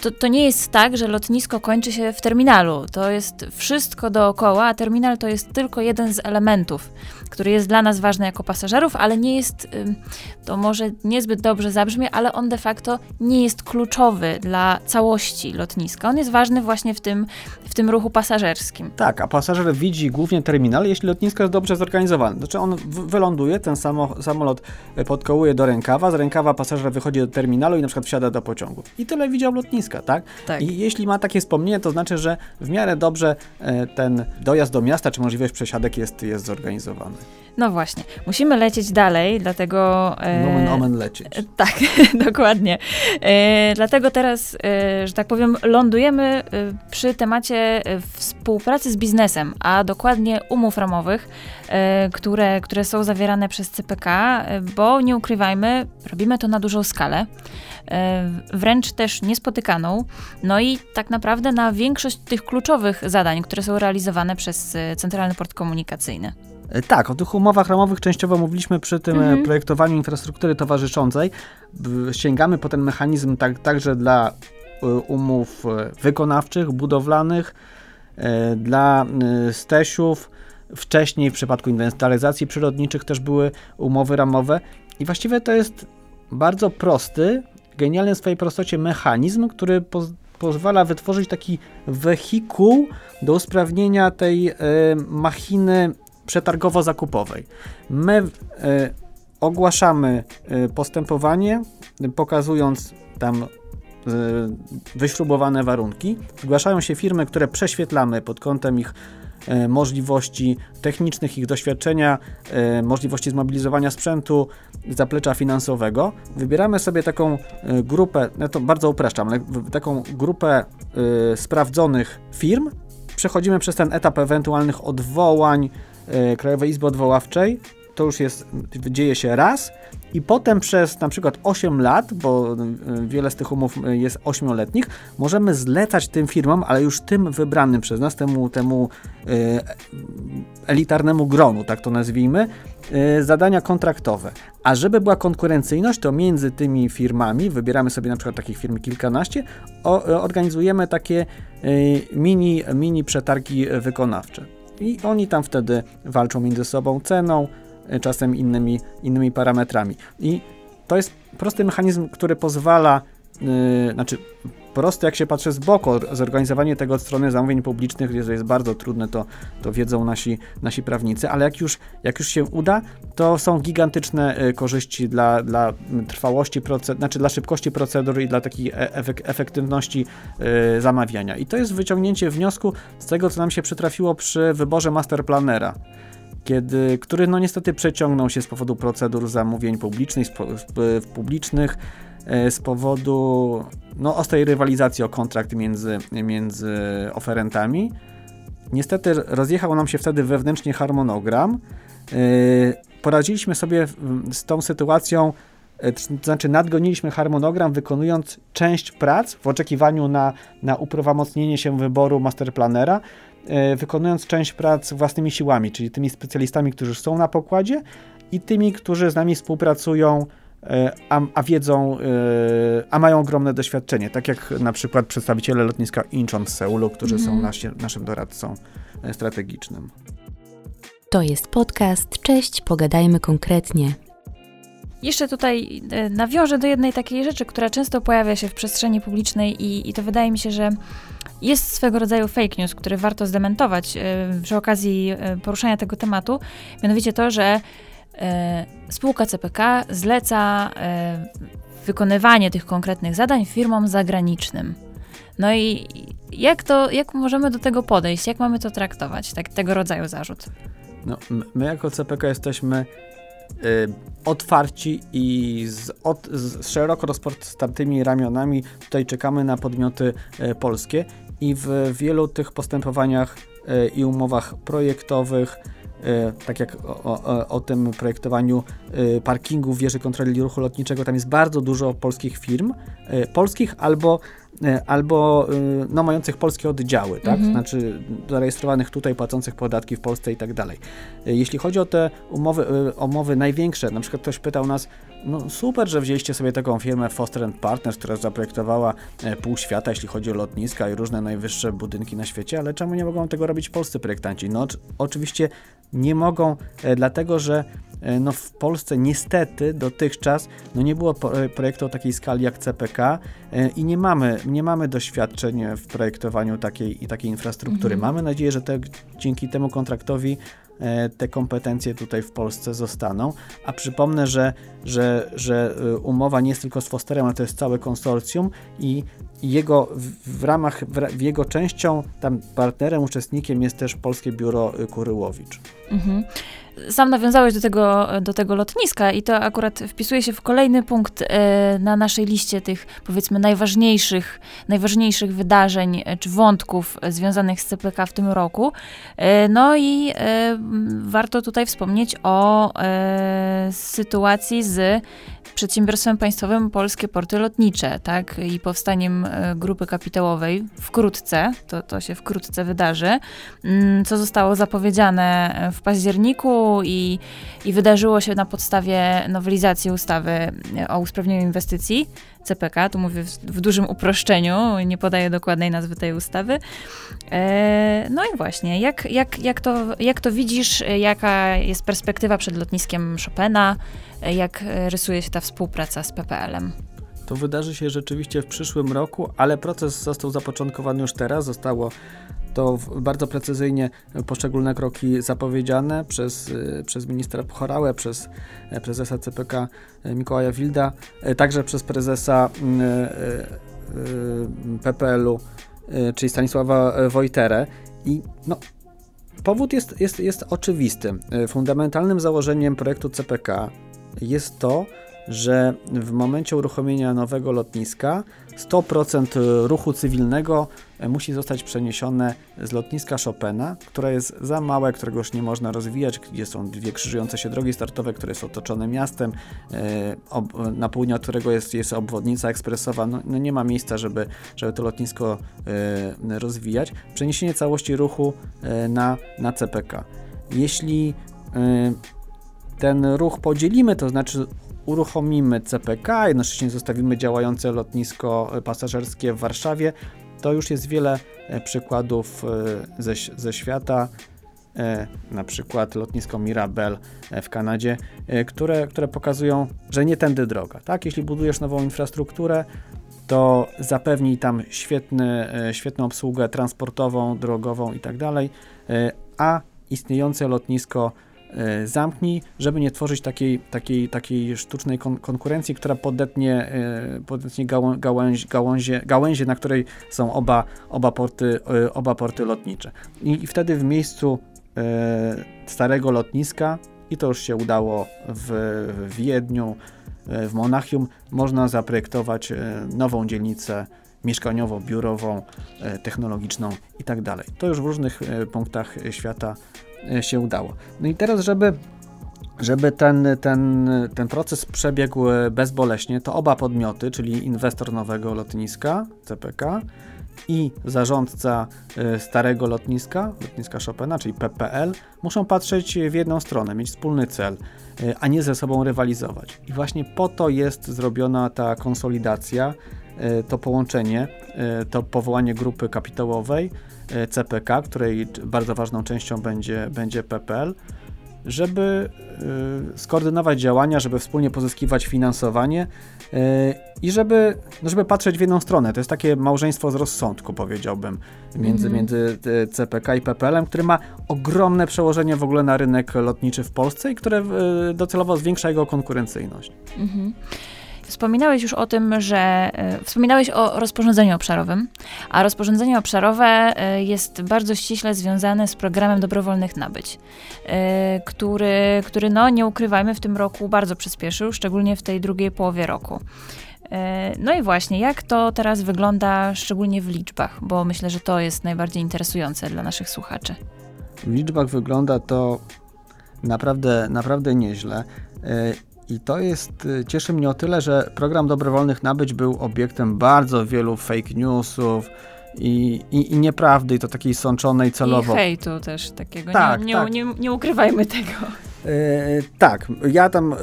to, to nie jest tak, że lotnisko kończy się w terminalu. To jest wszystko dookoła, a terminal to jest tylko jeden z elementów, który jest dla nas ważny jako pasażerów, ale nie jest, to może niezbyt dobrze zabrzmie, ale on de facto nie jest kluczowy dla całości lotniska. On jest ważny właśnie w tym, w tym ruchu pasażerskim. Tak, a pasażer widzi głównie terminal, jeśli lotnisko jest dobrze zorganizowane. Znaczy on wyląduje, ten samolot e, podkołuje do rękawa, z rękawa pasażer wychodzi do terminalu i na przykład wsiada do pociągu. I tyle widział lotnisko tak? tak? I jeśli ma takie wspomnienie, to znaczy, że w miarę dobrze e, ten dojazd do miasta, czy możliwość przesiadek jest, jest zorganizowany. No właśnie, musimy lecieć dalej, dlatego... E, Nomen omen lecieć. E, tak, (laughs) dokładnie. E, dlatego teraz, e, że tak powiem, lądujemy e, przy temacie współpracy z biznesem, a dokładnie umów ramowych, które, które są zawierane przez CPK, bo nie ukrywajmy, robimy to na dużą skalę, wręcz też niespotykaną, no i tak naprawdę na większość tych kluczowych zadań, które są realizowane przez Centralny Port Komunikacyjny. E, tak, o tych umowach ramowych częściowo mówiliśmy przy tym e, mhm. projektowaniu infrastruktury towarzyszącej. Sięgamy po ten mechanizm tak, także dla e, umów wykonawczych, budowlanych, dla stesiów. Wcześniej w przypadku inwentaryzacji przyrodniczych też były umowy ramowe i właściwie to jest bardzo prosty, genialny w swojej prostocie mechanizm, który pozwala wytworzyć taki wehikuł do usprawnienia tej y, machiny przetargowo-zakupowej. My e, ogłaszamy e, postępowanie, pokazując tam wyśrubowane warunki. Zgłaszają się firmy, które prześwietlamy pod kątem ich możliwości technicznych, ich doświadczenia, możliwości zmobilizowania sprzętu, zaplecza finansowego. Wybieramy sobie taką grupę, ja to bardzo upraszczam, ale taką grupę sprawdzonych firm. Przechodzimy przez ten etap ewentualnych odwołań, E, Krajowej Izby Odwoławczej. To już jest, dzieje się raz i potem przez na przykład 8 lat, bo y, wiele z tych umów jest 8-letnich, możemy zlecać tym firmom, ale już tym wybranym przez nas, temu, temu elitarnemu gronu, tak to nazwijmy, zadania kontraktowe. A żeby była konkurencyjność, to między tymi firmami, wybieramy sobie na przykład takich firm kilkanaście, organizujemy takie mini, mini przetargi wykonawcze. I oni tam wtedy walczą między sobą ceną, e, czasem innymi, innymi parametrami. I to jest prosty mechanizm, który pozwala, yy, znaczy prosty jak się patrzy z boku, zorganizowanie tego od strony zamówień publicznych jest, jest bardzo trudne, to, to wiedzą nasi, nasi prawnicy, ale jak już, jak już się uda, to są gigantyczne e, korzyści dla, dla trwałości procedur, znaczy dla szybkości procedur i dla takiej efek efektywności zamawiania. I to jest wyciągnięcie wniosku z tego, co nam się przytrafiło przy wyborze masterplanera kiedy, który no niestety przeciągnął się z powodu procedur zamówień publicznych, publicznych E, z powodu no, ostrej rywalizacji o kontrakt między, między oferentami. Niestety rozjechał nam się wtedy wewnętrznie harmonogram. E, poradziliśmy sobie z tą sytuacją, e, to znaczy nadgoniliśmy harmonogram, wykonując część prac w oczekiwaniu na, na uprawomocnienie się wyboru masterplanera, wykonując część prac własnymi siłami, czyli tymi specjalistami, którzy są na pokładzie i tymi, którzy z nami współpracują E, a, a wiedzą, e, a mają ogromne doświadczenie, tak jak na przykład przedstawiciele lotniska Incheon w Seulu, którzy mm. są mhm. nasi, naszym doradcą e, strategicznym. To jest podcast. Cześć, pogadajmy konkretnie. Jeszcze tutaj nawiążę do jednej takiej rzeczy, która często pojawia się w przestrzeni publicznej i, i to wydaje mi się, że jest swego rodzaju fake news, który warto zdementować przy okazji poruszania tego tematu. Mianowicie to, że E, spółka CPK zleca e, wykonywanie tych konkretnych zadań firmom zagranicznym. No i jak to, jak możemy do tego podejść? Jak mamy to traktować, tak, tego rodzaju zarzut? No, my jako CPK jesteśmy y, otwarci i z, od, z szeroko rozpostartymi ramionami tutaj czekamy na podmioty y, polskie i w wielu tych postępowaniach y, i umowach projektowych E, tak jak o, o, o, tym projektowaniu e, parkingu wieży kontroli ruchu lotniczego, tam jest bardzo dużo polskich firm, e, polskich albo albo no, mających polskie oddziały, tak? Mhm. Znaczy zarejestrowanych tutaj, płacących podatki w Polsce i tak dalej. Jeśli chodzi o te umowy, umowy największe, na przykład ktoś pytał nas, no super, że wzięliście sobie taką firmę Foster Partners, która zaprojektowała pół świata, jeśli chodzi o lotniska i różne najwyższe budynki na świecie, ale czemu nie mogą tego robić polscy projektanci? No oczywiście nie mogą, e, dlatego że e, no w Polsce niestety dotychczas no nie było e, projektu o takiej skali jak CPK i nie mamy, nie mamy doświadczeń w projektowaniu takiej, takiej infrastruktury. Mhm. Mamy nadzieję, że te, dzięki temu kontraktowi te kompetencje tutaj w Polsce zostaną. A przypomnę, że, że, że umowa nie jest tylko z Fosterem, ale to jest całe konsorcjum i jego w, ramach, w, jego częścią, tam partnerem, uczestnikiem jest też Polskie Biuro Kuryłowicz. Mhm. Sam nawiązałeś do tego, do tego lotniska i to akurat wpisuje się w kolejny punkt e, na naszej liście tych, powiedzmy, najważniejszych, najważniejszych wydarzeń e, czy wątków związanych z CPK w tym roku. E, no i warto tutaj wspomnieć o sytuacji z przedsiębiorstwem państwowym Polskie Porty Lotnicze, tak, i powstaniem grupy kapitałowej wkrótce, to, to się wkrótce wydarzy, mm, co zostało zapowiedziane w październiku, i, i wydarzyło się na podstawie nowelizacji ustawy o usprawnieniu inwestycji CPK, tu mówię w, w dużym uproszczeniu, nie podaję dokładnej nazwy tej ustawy. E, no i właśnie, jak, jak, jak, to, jak to widzisz, jaka jest perspektywa przed lotniskiem Chopina, jak rysuje się ta współpraca z PPL-em? To wydarzy się rzeczywiście w przyszłym roku, ale proces został zapoczątkowany już teraz, zostało to bardzo precyzyjnie poszczególne kroki zapowiedziane przez, y, przez ministra Pochorałę, przez e, prezesa CPK e, Mikołaja Wilda, także przez prezesa PPL-u, czyli Stanisława Wojterę. I no, powód jest, jest, jest oczywisty. Fundamentalnym założeniem projektu CPK jest to, że w momencie uruchomienia nowego lotniska 100% ruchu cywilnego e, musi zostać przeniesione z lotniska Chopina, które jest za małe, którego już nie można rozwijać, gdzie są dwie krzyżujące się drogi startowe, które są otoczone miastem, e, na południe od którego jest, jest obwodnica ekspresowa. No, no nie ma miejsca, żeby, żeby to lotnisko e, rozwijać. Przeniesienie całości ruchu na, na CPK. Jeśli ten ruch podzielimy, to znaczy uruchomimy CPK, jednocześnie zostawimy działające lotnisko pasażerskie w Warszawie, to już jest wiele e, przykładów e, ze, ze świata, e, na przykład lotnisko Mirabel w Kanadzie, które, które pokazują, że nie tędy droga. Tak? Jeśli budujesz nową infrastrukturę, to zapewnij tam świetny, świetną obsługę transportową, drogową i tak a istniejące lotnisko zamknij, żeby nie tworzyć takiej, takiej, takiej sztucznej kon konkurencji, która podetnie, e, podetnie gałęź, gałązie, gałęzie, na której są oba, oba, porty, e, oba porty lotnicze. I, wtedy w miejscu starego lotniska, i to już się udało w, w Wiedniu, w Monachium, można zaprojektować nową dzielnicę mieszkaniowo-biurową, technologiczną i tak. To już w różnych punktach świata E, się udało. No i teraz, żeby żeby ten, ten, ten proces przebiegł bezboleśnie, to oba podmioty, czyli inwestor nowego lotniska CPK i zarządca e, starego lotniska, lotniska Chopina, czyli PPL, muszą patrzeć w jedną stronę, mieć wspólny cel, e, a nie ze sobą rywalizować. I właśnie po to jest zrobiona ta konsolidacja, to połączenie, to powołanie grupy kapitałowej, E, CPK, której bardzo ważną częścią będzie, będzie PPL, żeby y, skoordynować działania, żeby wspólnie pozyskiwać finansowanie y, i żeby, no żeby patrzeć w jedną stronę. To jest takie małżeństwo z rozsądku, powiedziałbym, między, mm -hmm. między CPK i PPL-em, który ma ogromne przełożenie w ogóle na rynek lotniczy w Polsce i które docelowo zwiększa jego konkurencyjność. Mm -hmm. Wspominałeś już o tym, że e, wspominałeś o rozporządzeniu obszarowym, a rozporządzenie obszarowe e, jest bardzo ściśle związane z programem dobrowolnych nabyć, e, który, który no nie ukrywajmy w tym roku bardzo przyspieszył, szczególnie w tej drugiej połowie roku. No i właśnie, jak to teraz wygląda, szczególnie w liczbach, bo myślę, że to jest najbardziej interesujące dla naszych słuchaczy. W liczbach wygląda to naprawdę, naprawdę nieźle. I to jest, y, cieszy mnie o tyle, że program dobrowolnych nabyć był obiektem bardzo wielu fake newsów, i, i, i nieprawdy, i to takiej sączonej celowo. I hejtu też takiego, tak, nie, nie, tak. nie, nie ukrywajmy tego. Yy, tak, ja tam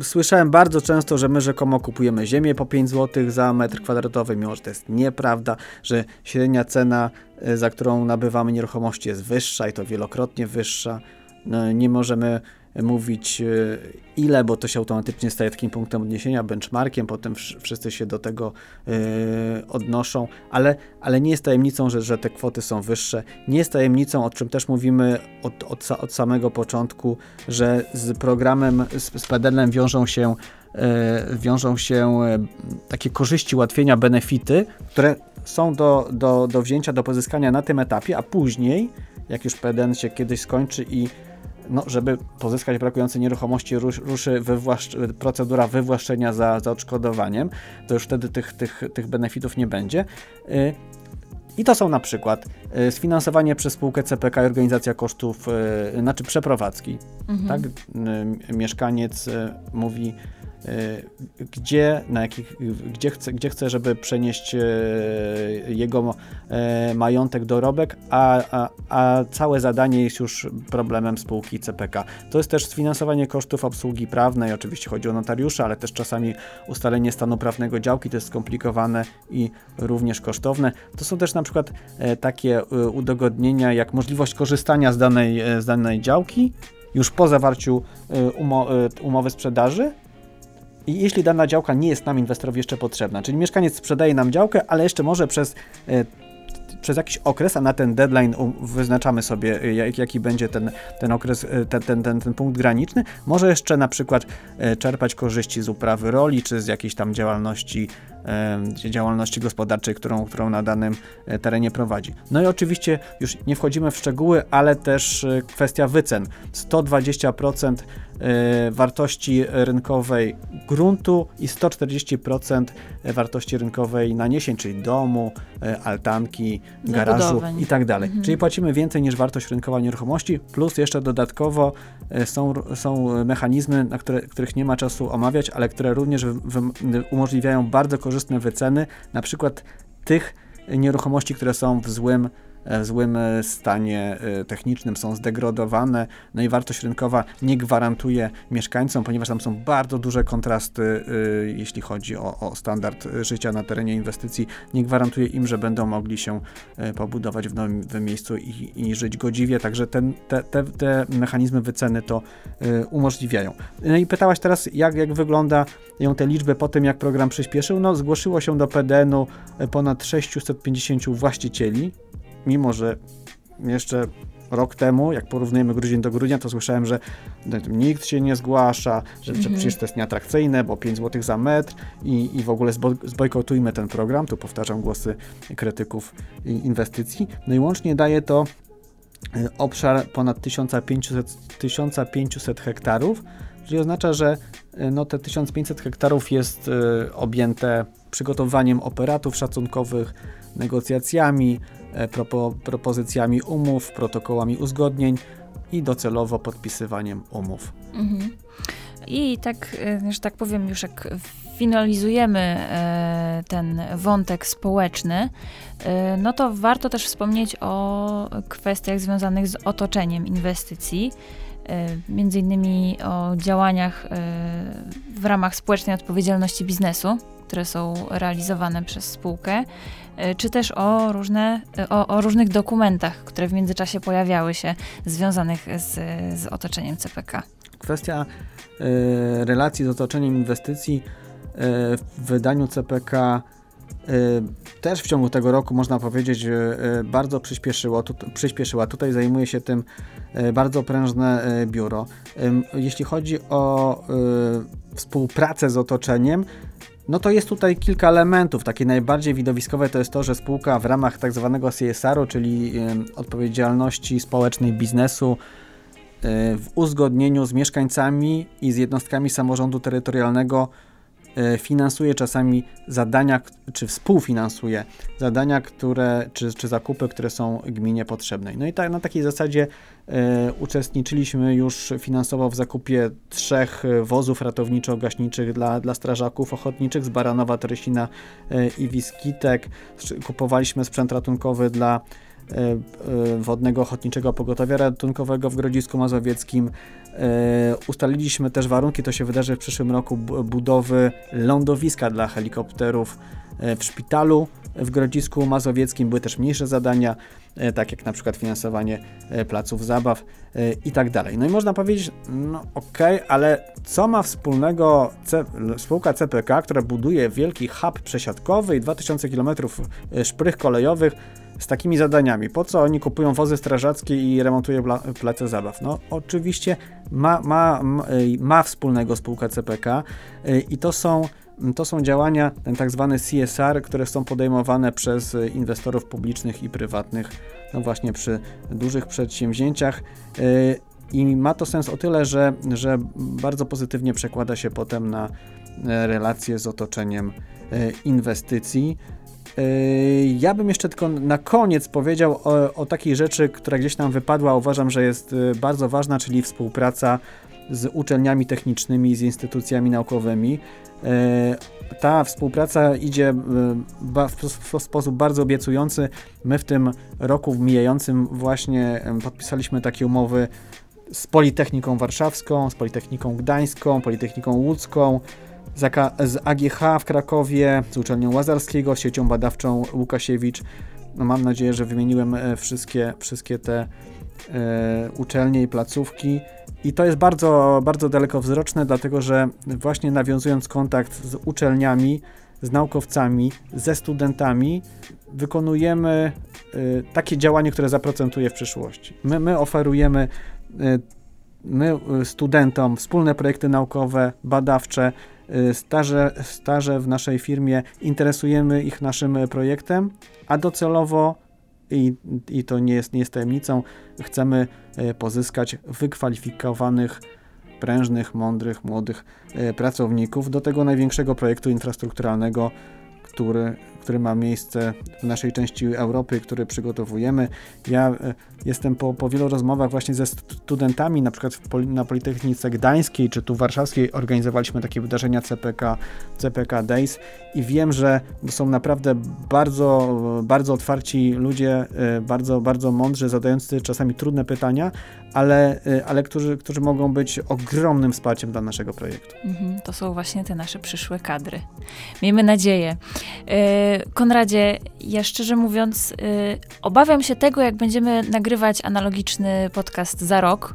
y, słyszałem bardzo często, że my rzekomo kupujemy ziemię po 5 zł za metr kwadratowy, mimo że to jest nieprawda, że średnia cena, y, za którą nabywamy nieruchomości jest wyższa i to wielokrotnie wyższa. No, nie możemy mówić e, ile, bo to się automatycznie staje takim punktem odniesienia, benchmarkiem, potem wszyscy się do tego yy, odnoszą, ale, ale nie jest tajemnicą, że, że te kwoty są wyższe. Nie jest tajemnicą, o czym też mówimy od, od, od samego początku, że z programem, z, z PDL-em wiążą się yy, wiążą się takie korzyści, ułatwienia, benefity, które są do, do, do wzięcia, do pozyskania na tym etapie, a później, jak już PDN się kiedyś skończy i no, żeby pozyskać brakujące nieruchomości, ruszy wywłaszcz procedura wywłaszczenia za, za odszkodowaniem, to już wtedy tych, tych, tych benefitów nie będzie. Y, I to są na przykład y, sfinansowanie przez spółkę CPK i organizacja kosztów, y, znaczy przeprowadzki. Mhm. Tak? Mieszkaniec mówi, gdzie, na jakich, gdzie, chce, gdzie chce, żeby przenieść e, jego e, majątek, dorobek, a, a, a całe zadanie jest już problemem spółki CPK. To jest też sfinansowanie kosztów obsługi prawnej, oczywiście chodzi o notariusza, ale też czasami ustalenie stanu prawnego działki to jest skomplikowane i również kosztowne. To są też na przykład takie udogodnienia, jak możliwość korzystania z danej, z danej działki już po zawarciu umowy sprzedaży, jeśli dana działka nie jest nam inwestorowi jeszcze potrzebna, czyli mieszkaniec sprzedaje nam działkę, ale jeszcze może przez e, przez jakiś okres, a na ten deadline wyznaczamy sobie, e, jak, jaki będzie ten, ten okres, e, ten, ten, ten, ten punkt graniczny, może jeszcze na przykład czerpać korzyści z uprawy roli, czy z jakiejś tam działalności działalności gospodarczej, którą, którą na danym terenie prowadzi. No i oczywiście już nie wchodzimy w szczegóły, ale też kwestia wycen. 120% wartości rynkowej gruntu i 140% wartości rynkowej naniesień, czyli domu, altanki, garażu i tak dalej. Mhm. Czyli płacimy więcej niż wartość rynkowa nieruchomości, plus jeszcze dodatkowo są, są mechanizmy, na które, których nie ma czasu omawiać, ale które również umożliwiają bardzo korzystne wyceny, na przykład tych nieruchomości, które są w złym w złym e, stanie e, technicznym, są zdegradowane, no i wartość rynkowa nie gwarantuje mieszkańcom, ponieważ tam są bardzo duże kontrasty, e, jeśli chodzi o, o standard życia na terenie inwestycji, nie gwarantuje im, że będą mogli się pobudować w nowym miejscu i, i żyć godziwie, także ten, te, te, te mechanizmy wyceny to umożliwiają. No i pytałaś teraz, jak, jak wyglądają te liczby po tym, jak program przyspieszył. No, zgłosiło się do PDN-u ponad 650 właścicieli, mimo że jeszcze rok temu, jak porównujemy grudzień do grudnia, to słyszałem, że nikt się nie zgłasza, że, -hmm. przecież to jest nieatrakcyjne, bo 5 zł za metr i, i w ogóle zbojkotujmy ten program. Tu powtarzam głosy krytyków inwestycji. No i łącznie daje to y, obszar ponad 1500, 1500 hektarów, czyli oznacza, że y, no, te 1500 hektarów jest y, objęte przygotowaniem operatów szacunkowych, negocjacjami, E, propo, propozycjami umów, protokołami uzgodnień i docelowo podpisywaniem umów. Mhm. I tak, e, że tak powiem, już jak finalizujemy e, ten wątek społeczny, no to warto też wspomnieć o kwestiach związanych z otoczeniem inwestycji, między innymi o działaniach w ramach społecznej odpowiedzialności biznesu, które są realizowane przez spółkę, e, czy też o, różne, e, o, o różnych dokumentach, które w międzyczasie pojawiały się związanych z, z otoczeniem CPK. Kwestia y, relacji z otoczeniem inwestycji y, w wydaniu CPK też w ciągu tego roku, można powiedzieć, bardzo przyspieszyło, tu, przyspieszyła. Tutaj zajmuje się tym bardzo prężne biuro. Jeśli chodzi o współpracę z otoczeniem, no to jest tutaj kilka elementów. Takie najbardziej widowiskowe to jest to, że spółka w ramach tak zwanego CSR-u, czyli odpowiedzialności społecznej biznesu, y, w uzgodnieniu z mieszkańcami i z jednostkami samorządu terytorialnego E, finansuje czasami zadania, czy współfinansuje zadania, które, czy, czy zakupy, które są gminie potrzebne. No i tak, na takiej zasadzie e, uczestniczyliśmy już finansowo w zakupie trzech wozów ratowniczo-gaśniczych dla, dla strażaków ochotniczych z Baranowa, Teresina e, i Wiskitek. Kupowaliśmy sprzęt ratunkowy dla E, e, Wodnego Ochotniczego Pogotowia Ratunkowego w Grodzisku Mazowieckim. E, ustaliliśmy też warunki, to się wydarzy w przyszłym roku, budowy lądowiska dla helikopterów w szpitalu w Grodzisku Mazowieckim. Były też mniejsze zadania, tak jak na przykład finansowanie placów zabaw i tak dalej. No i można powiedzieć, no okej, okay, ale co ma wspólnego C spółka CPK, która buduje wielki hub przesiadkowy i 2000 km szprych kolejowych z takimi zadaniami. Po co oni kupują wozy strażackie i remontują place zabaw? No oczywiście ma, ma, ma wspólnego spółka CPK i to są to są działania, ten tak zwany CSR, które są podejmowane przez inwestorów publicznych i prywatnych, no właśnie przy dużych przedsięwzięciach. I ma to sens o tyle, że, że bardzo pozytywnie przekłada się potem na e, relacje z otoczeniem e, inwestycji. Yy, ja bym jeszcze tylko na koniec powiedział o, o takiej rzeczy, która gdzieś nam wypadła, uważam, że jest y, bardzo ważna, czyli współpraca z uczelniami technicznymi, z instytucjami naukowymi. Yy, ta współpraca idzie y, w sposób bardzo obiecujący. My w tym roku mijającym właśnie podpisaliśmy takie umowy z Politechniką Warszawską, z Politechniką Gdańską, Politechniką Łódzką, z AGH w Krakowie, z uczelnią Łazarskiego, siecią badawczą Łukasiewicz. No mam nadzieję, że wymieniłem e, wszystkie, wszystkie te e, uczelnie i placówki. I to jest bardzo, bardzo dalekowzroczne, dlatego że właśnie nawiązując kontakt z uczelniami, z naukowcami, ze studentami, wykonujemy y, takie działanie, które zaprocentuje w przyszłości. My, my oferujemy y, my studentom wspólne projekty naukowe, badawcze, staże, staże w naszej firmie, interesujemy ich naszym projektem, a docelowo i, i to nie jest, nie jest tajemnicą, chcemy pozyskać wykwalifikowanych prężnych, mądrych, młodych pracowników do tego największego projektu infrastrukturalnego, który który ma miejsce w naszej części Europy, który przygotowujemy. Ja e, jestem po, po wielu rozmowach właśnie ze studentami, na przykład na Politechnice Gdańskiej czy tu warszawskiej organizowaliśmy takie wydarzenia CPK, CPK Days i wiem, że są naprawdę bardzo, bardzo otwarci ludzie, e, bardzo, bardzo mądrzy, zadający czasami trudne pytania, ale, e, ale którzy, którzy mogą być ogromnym wsparciem dla naszego projektu. Mhm, to są właśnie te nasze przyszłe kadry. Miejmy nadzieję. Konradzie, ja szczerze mówiąc, y, obawiam się tego, jak będziemy nagrywać analogiczny podcast za rok.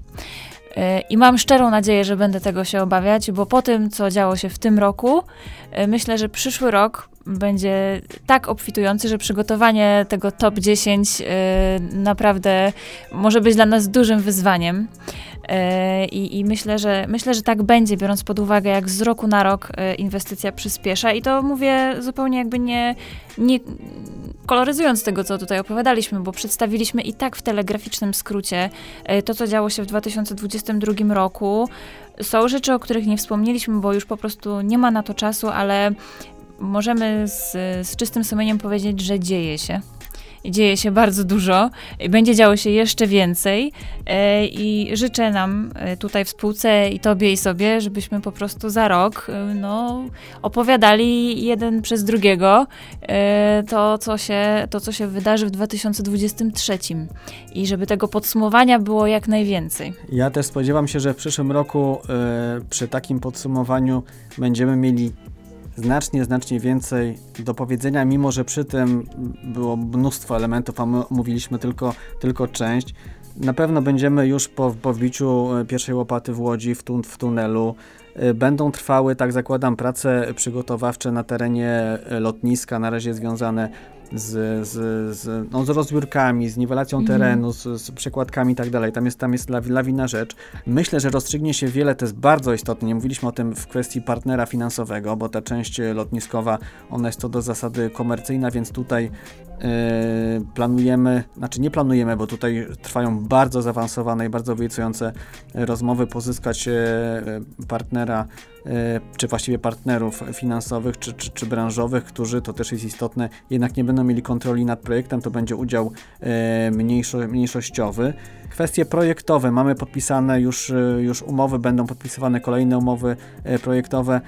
Y, I mam szczerą nadzieję, że będę tego się obawiać, bo po tym, co działo się w tym roku, y, myślę, że przyszły rok będzie tak obfitujący, że przygotowanie tego top 10 naprawdę może być dla nas dużym wyzwaniem. E, I, myślę, że myślę, że tak będzie, biorąc pod uwagę, jak z roku na rok e, inwestycja przyspiesza. I to mówię zupełnie jakby nie, nie koloryzując tego, co tutaj opowiadaliśmy, bo przedstawiliśmy i tak w telegraficznym skrócie e, to, co działo się w 2022 roku. Są rzeczy, o których nie wspomnieliśmy, bo już po prostu nie ma na to czasu, ale możemy z, z czystym sumieniem powiedzieć, że dzieje się dzieje się bardzo dużo i będzie działo się jeszcze więcej. E, I życzę nam e, tutaj w spółce i tobie i sobie, żebyśmy po prostu za rok e, no, opowiadali jeden przez drugiego to co, się, to, co się wydarzy w 2023 i żeby tego podsumowania było jak najwięcej. Ja też spodziewam się, że w przyszłym roku przy takim podsumowaniu będziemy mieli znacznie, znacznie więcej do powiedzenia, mimo że przy tym było mnóstwo elementów, a my omówiliśmy tylko, tylko część. Na pewno będziemy już po, po e, pierwszej łopaty w Łodzi, w, tun w tunelu. E, będą trwały, tak zakładam, prace przygotowawcze na terenie e, lotniska, na razie związane z, z, z, no, z rozbiórkami, z niwelacją mm. terenu, z, z przekładkami i tak dalej. Tam jest, tam jest lawina rzecz. Myślę, że rozstrzygnie się wiele, to jest bardzo istotne. Nie mówiliśmy o tym w kwestii partnera finansowego, bo ta część lotniskowa, ona jest to do zasady komercyjna, więc tutaj planujemy, znaczy nie planujemy, bo tutaj trwają bardzo zaawansowane i bardzo obiecujące rozmowy, pozyskać yy, partnera E, czy właściwie partnerów finansowych czy, czy, czy, branżowych, którzy, to też jest istotne, jednak nie będą mieli kontroli nad projektem, to będzie udział e, mniejszo, mniejszościowy. Kwestie projektowe, mamy podpisane już, e, już umowy, będą podpisywane kolejne umowy projektowe.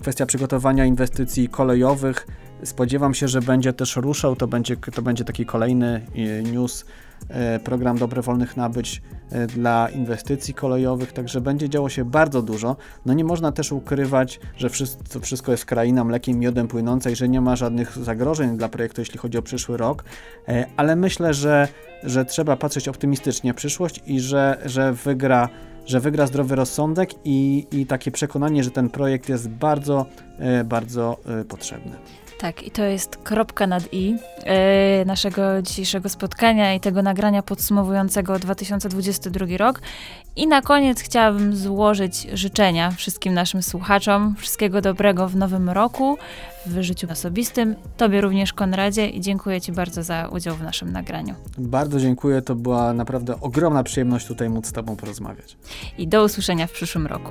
Kwestia przygotowania inwestycji kolejowych, spodziewam się, że będzie też ruszał, to będzie, to będzie taki kolejny news E, program dobrowolnych nabyć e, dla inwestycji kolejowych, także będzie działo się bardzo dużo. No nie można też ukrywać, że wszystko, wszystko jest kraina mlekiem miodem płynącej, że nie ma żadnych zagrożeń dla projektu, jeśli chodzi o przyszły rok, e, ale myślę, że, że trzeba patrzeć optymistycznie w przyszłość i że, że wygra że wygra zdrowy rozsądek i, i takie przekonanie, że ten projekt jest bardzo, bardzo potrzebny. Tak, i to jest kropka nad i e, naszego dzisiejszego spotkania i tego nagrania podsumowującego 2022 rok. I na koniec chciałabym złożyć życzenia wszystkim naszym słuchaczom, wszystkiego dobrego w nowym roku, w życiu osobistym. Tobie również, Konradzie, i dziękuję Ci bardzo za udział w naszym nagraniu. Bardzo dziękuję, to była naprawdę ogromna przyjemność tutaj móc z Tobą porozmawiać. I do usłyszenia w przyszłym roku.